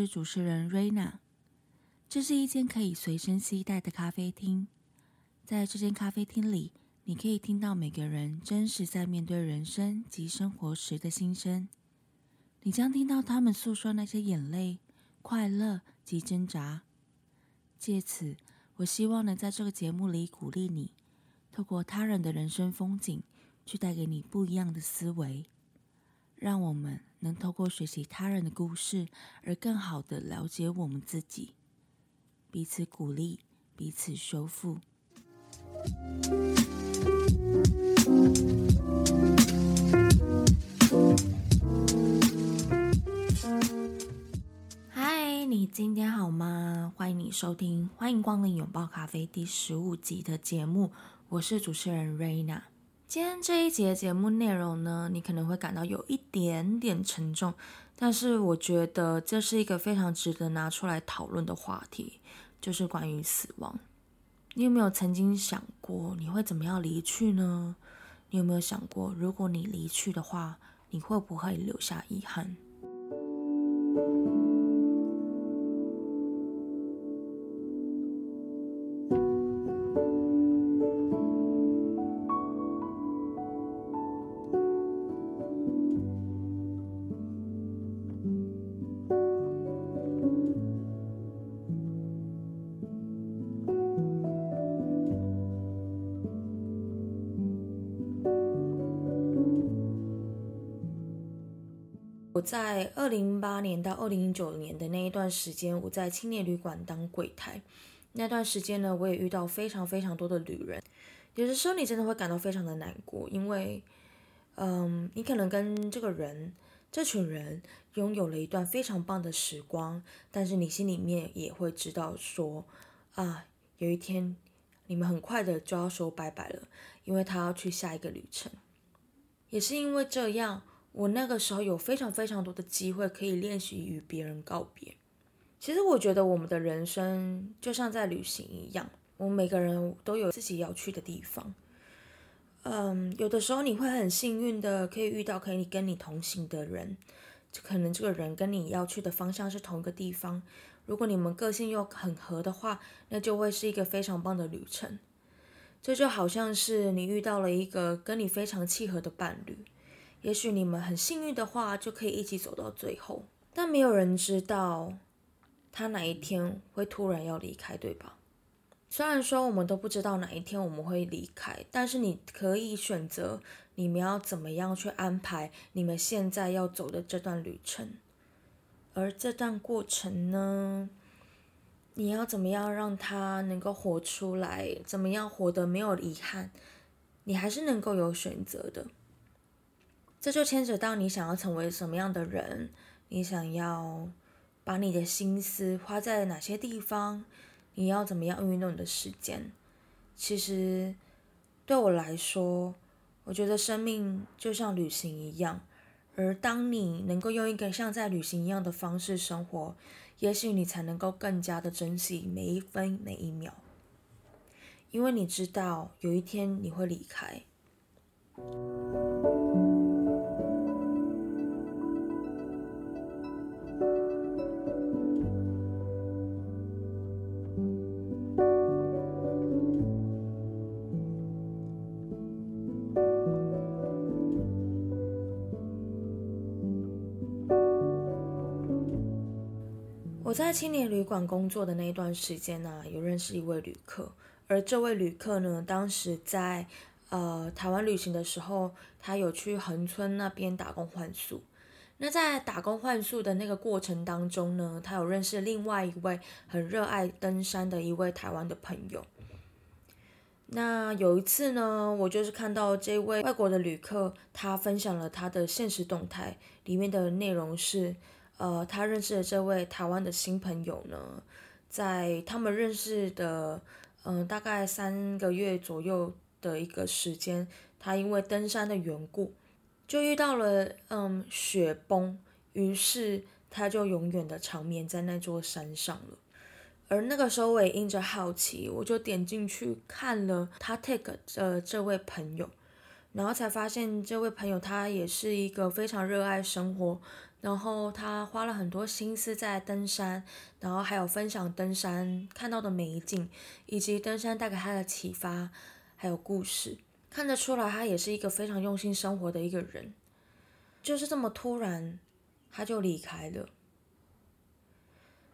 是主持人瑞娜。这是一间可以随身携带的咖啡厅，在这间咖啡厅里，你可以听到每个人真实在面对人生及生活时的心声。你将听到他们诉说那些眼泪、快乐及挣扎。借此，我希望能在这个节目里鼓励你，透过他人的人生风景，去带给你不一样的思维。让我们能透过学习他人的故事，而更好的了解我们自己，彼此鼓励，彼此修复。嗨，你今天好吗？欢迎你收听，欢迎光临拥抱咖啡第十五集的节目，我是主持人瑞娜。今天这一节节目内容呢，你可能会感到有一点点沉重，但是我觉得这是一个非常值得拿出来讨论的话题，就是关于死亡。你有没有曾经想过你会怎么样离去呢？你有没有想过，如果你离去的话，你会不会留下遗憾？在二零零八年到二零零九年的那一段时间，我在青年旅馆当柜台。那段时间呢，我也遇到非常非常多的旅人。有的时候你真的会感到非常的难过，因为，嗯，你可能跟这个人、这群人拥有了一段非常棒的时光，但是你心里面也会知道说，啊，有一天你们很快的就要说拜拜了，因为他要去下一个旅程。也是因为这样。我那个时候有非常非常多的机会可以练习与别人告别。其实我觉得我们的人生就像在旅行一样，我们每个人都有自己要去的地方。嗯，有的时候你会很幸运的可以遇到可以跟你同行的人，就可能这个人跟你要去的方向是同一个地方。如果你们个性又很合的话，那就会是一个非常棒的旅程。这就好像是你遇到了一个跟你非常契合的伴侣。也许你们很幸运的话，就可以一起走到最后，但没有人知道他哪一天会突然要离开，对吧？虽然说我们都不知道哪一天我们会离开，但是你可以选择你们要怎么样去安排你们现在要走的这段旅程，而这段过程呢，你要怎么样让他能够活出来？怎么样活得没有遗憾？你还是能够有选择的。这就牵扯到你想要成为什么样的人，你想要把你的心思花在哪些地方，你要怎么样运用你的时间。其实对我来说，我觉得生命就像旅行一样，而当你能够用一个像在旅行一样的方式生活，也许你才能够更加的珍惜每一分每一秒，因为你知道有一天你会离开。我在青年旅馆工作的那一段时间呢，有认识一位旅客，而这位旅客呢，当时在呃台湾旅行的时候，他有去恒村那边打工换宿。那在打工换宿的那个过程当中呢，他有认识另外一位很热爱登山的一位台湾的朋友。那有一次呢，我就是看到这位外国的旅客，他分享了他的现实动态，里面的内容是。呃，他认识的这位台湾的新朋友呢，在他们认识的，嗯，大概三个月左右的一个时间，他因为登山的缘故，就遇到了嗯雪崩，于是他就永远的长眠在那座山上了。而那个时候我也因着好奇，我就点进去看了他 take 的这位朋友，然后才发现这位朋友他也是一个非常热爱生活，然后他花了很多心思在登山，然后还有分享登山看到的美景，以及登山带给他的启发，还有故事，看得出来他也是一个非常用心生活的一个人，就是这么突然他就离开了。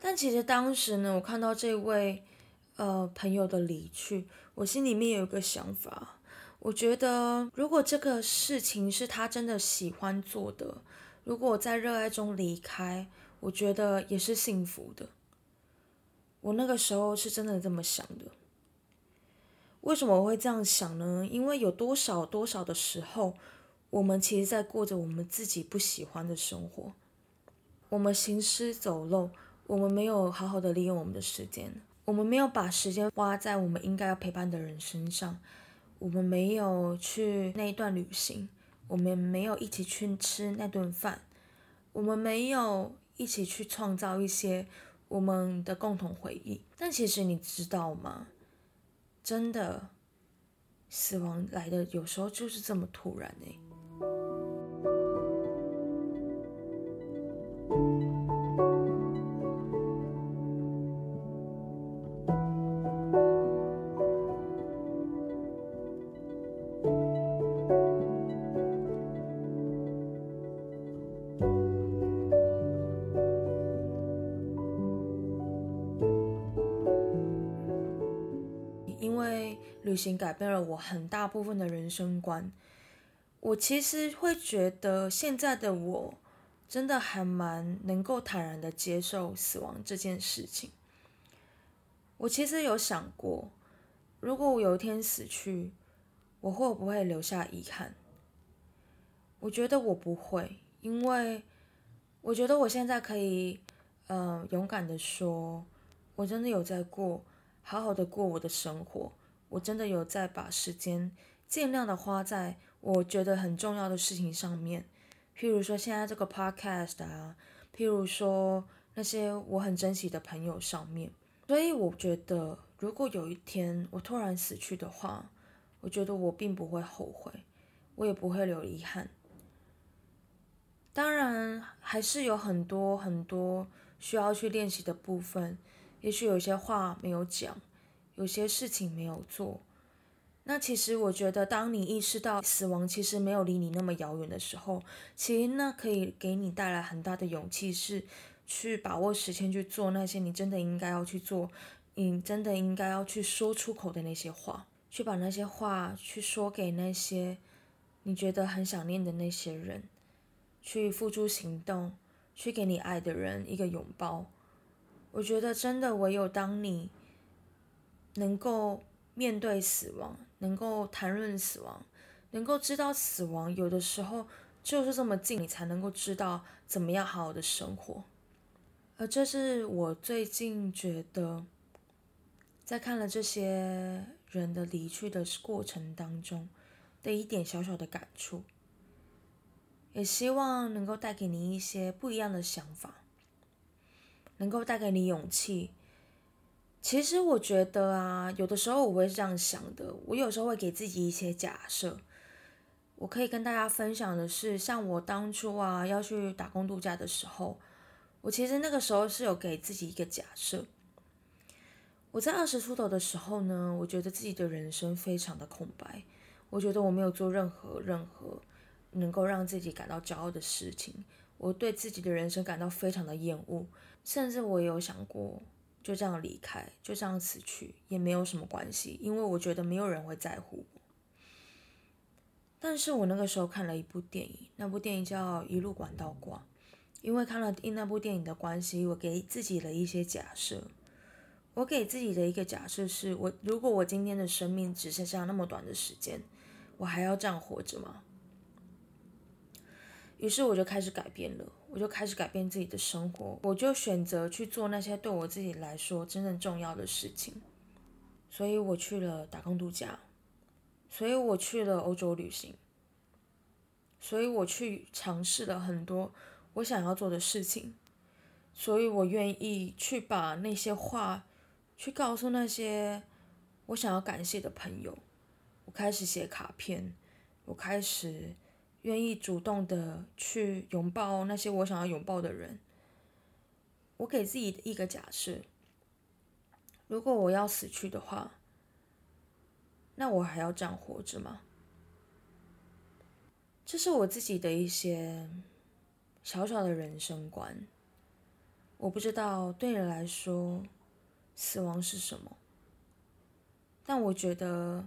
但其实当时呢，我看到这位呃朋友的离去，我心里面有一个想法，我觉得如果这个事情是他真的喜欢做的，如果在热爱中离开，我觉得也是幸福的。我那个时候是真的这么想的。为什么我会这样想呢？因为有多少多少的时候，我们其实在过着我们自己不喜欢的生活，我们行尸走肉。我们没有好好的利用我们的时间，我们没有把时间花在我们应该要陪伴的人身上，我们没有去那一段旅行，我们没有一起去吃那顿饭，我们没有一起去创造一些我们的共同回忆。但其实你知道吗？真的，死亡来的有时候就是这么突然诶。旅行改变了我很大部分的人生观。我其实会觉得现在的我，真的还蛮能够坦然的接受死亡这件事情。我其实有想过，如果我有一天死去，我会不会留下遗憾？我觉得我不会，因为我觉得我现在可以，呃，勇敢的说，我真的有在过，好好的过我的生活。我真的有在把时间尽量的花在我觉得很重要的事情上面，譬如说现在这个 podcast 啊，譬如说那些我很珍惜的朋友上面。所以我觉得，如果有一天我突然死去的话，我觉得我并不会后悔，我也不会留遗憾。当然，还是有很多很多需要去练习的部分，也许有些话没有讲。有些事情没有做，那其实我觉得，当你意识到死亡其实没有离你那么遥远的时候，其实那可以给你带来很大的勇气，是去把握时间去做那些你真的应该要去做，你真的应该要去说出口的那些话，去把那些话去说给那些你觉得很想念的那些人，去付诸行动，去给你爱的人一个拥抱。我觉得真的唯有当你。能够面对死亡，能够谈论死亡，能够知道死亡有的时候就是这么近，你才能够知道怎么样好好的生活。而这是我最近觉得，在看了这些人的离去的过程当中的一点小小的感触，也希望能够带给你一些不一样的想法，能够带给你勇气。其实我觉得啊，有的时候我会这样想的。我有时候会给自己一些假设。我可以跟大家分享的是，像我当初啊要去打工度假的时候，我其实那个时候是有给自己一个假设。我在二十出头的时候呢，我觉得自己的人生非常的空白。我觉得我没有做任何任何能够让自己感到骄傲的事情。我对自己的人生感到非常的厌恶，甚至我有想过。就这样离开，就这样死去，也没有什么关系，因为我觉得没有人会在乎我。但是我那个时候看了一部电影，那部电影叫《一路管道挂》，因为看了那部电影的关系，我给自己了一些假设。我给自己的一个假设是：我如果我今天的生命只剩下那么短的时间，我还要这样活着吗？于是我就开始改变了。我就开始改变自己的生活，我就选择去做那些对我自己来说真正重要的事情。所以我去了打工度假，所以我去了欧洲旅行，所以我去尝试了很多我想要做的事情，所以我愿意去把那些话去告诉那些我想要感谢的朋友。我开始写卡片，我开始愿意主动的去拥抱那些我想要拥抱的人。我给自己一个假设：如果我要死去的话，那我还要这样活着吗？这是我自己的一些小小的人生观。我不知道对你来说，死亡是什么，但我觉得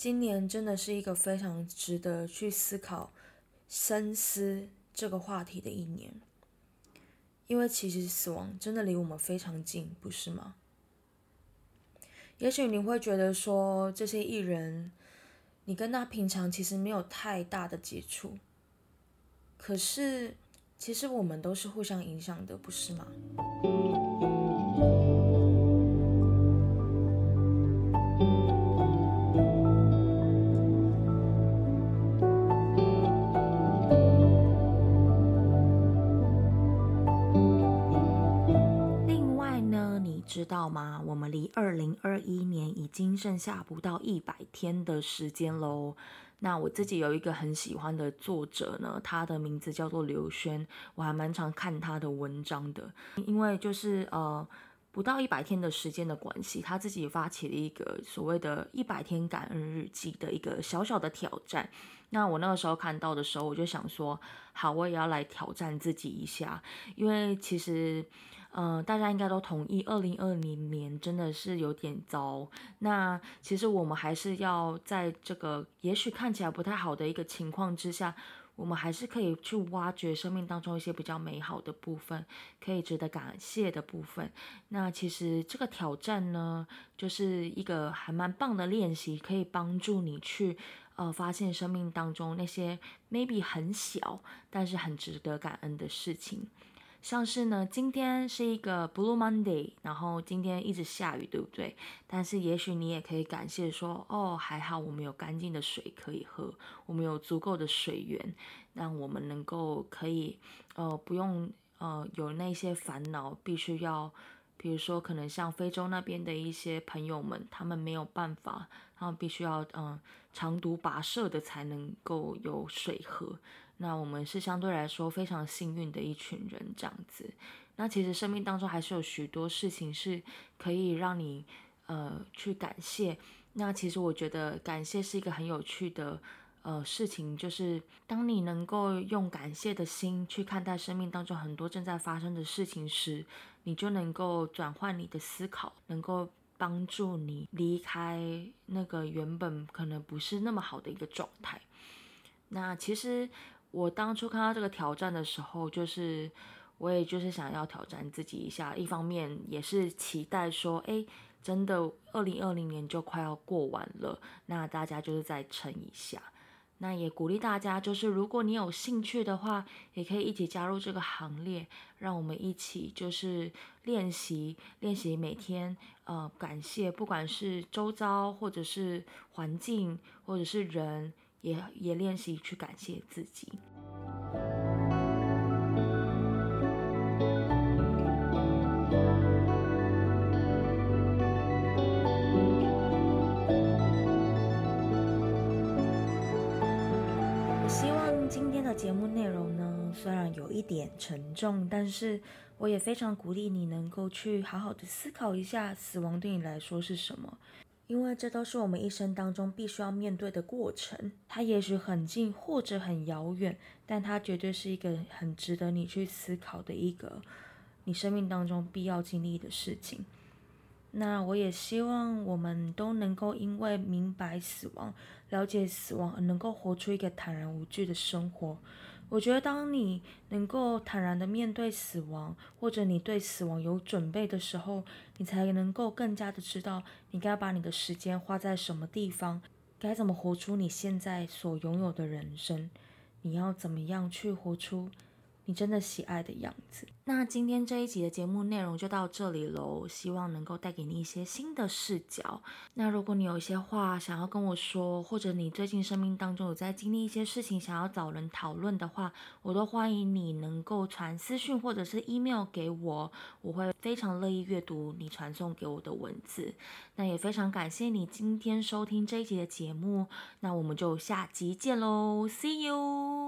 今年真的是一个非常值得去思考、深思这个话题的一年。因为其实死亡真的离我们非常近，不是吗？也许你会觉得说，这些艺人，你跟他平常其实没有太大的接触，可是。其实我们都是互相影响的，不是吗？知道吗？我们离二零二一年已经剩下不到一百天的时间喽。那我自己有一个很喜欢的作者呢，他的名字叫做刘轩，我还蛮常看他的文章的。因为就是呃不到一百天的时间的关系，他自己发起了一个所谓的一百天感恩日记的一个小小的挑战。那我那个时候看到的时候，我就想说，好，我也要来挑战自己一下，因为其实。呃，大家应该都同意，二零二零年真的是有点糟。那其实我们还是要在这个也许看起来不太好的一个情况之下，我们还是可以去挖掘生命当中一些比较美好的部分，可以值得感谢的部分。那其实这个挑战呢，就是一个还蛮棒的练习，可以帮助你去呃发现生命当中那些 maybe 很小，但是很值得感恩的事情。像是呢，今天是一个 Blue Monday，然后今天一直下雨，对不对？但是也许你也可以感谢说，哦，还好我们有干净的水可以喝，我们有足够的水源，让我们能够可以，呃，不用呃有那些烦恼，必须要，比如说可能像非洲那边的一些朋友们，他们没有办法，他们必须要嗯长途跋涉的才能够有水喝。那我们是相对来说非常幸运的一群人，这样子。那其实生命当中还是有许多事情是可以让你呃去感谢。那其实我觉得感谢是一个很有趣的呃事情，就是当你能够用感谢的心去看待生命当中很多正在发生的事情时，你就能够转换你的思考，能够帮助你离开那个原本可能不是那么好的一个状态。那其实。我当初看到这个挑战的时候，就是我也就是想要挑战自己一下，一方面也是期待说，哎，真的二零二零年就快要过完了，那大家就是再撑一下。那也鼓励大家，就是如果你有兴趣的话，也可以一起加入这个行列，让我们一起就是练习练习每天呃感谢，不管是周遭或者是环境或者是人。也也练习去感谢自己。希望今天的节目内容呢，虽然有一点沉重，但是我也非常鼓励你能够去好好的思考一下，死亡对你来说是什么。因为这都是我们一生当中必须要面对的过程，它也许很近或者很遥远，但它绝对是一个很值得你去思考的一个你生命当中必要经历的事情。那我也希望我们都能够因为明白死亡、了解死亡，而能够活出一个坦然无惧的生活。我觉得，当你能够坦然的面对死亡，或者你对死亡有准备的时候，你才能够更加的知道你该把你的时间花在什么地方，该怎么活出你现在所拥有的人生，你要怎么样去活出你真的喜爱的样子。那今天这一集的节目内容就到这里喽，希望能够带给你一些新的视角。那如果你有一些话想要跟我说，或者你最近生命当中有在经历一些事情，想要找人讨论的话，我都欢迎你能够传私讯或者是 email 给我，我会非常乐意阅读你传送给我的文字。那也非常感谢你今天收听这一集的节目，那我们就下集见喽，See you。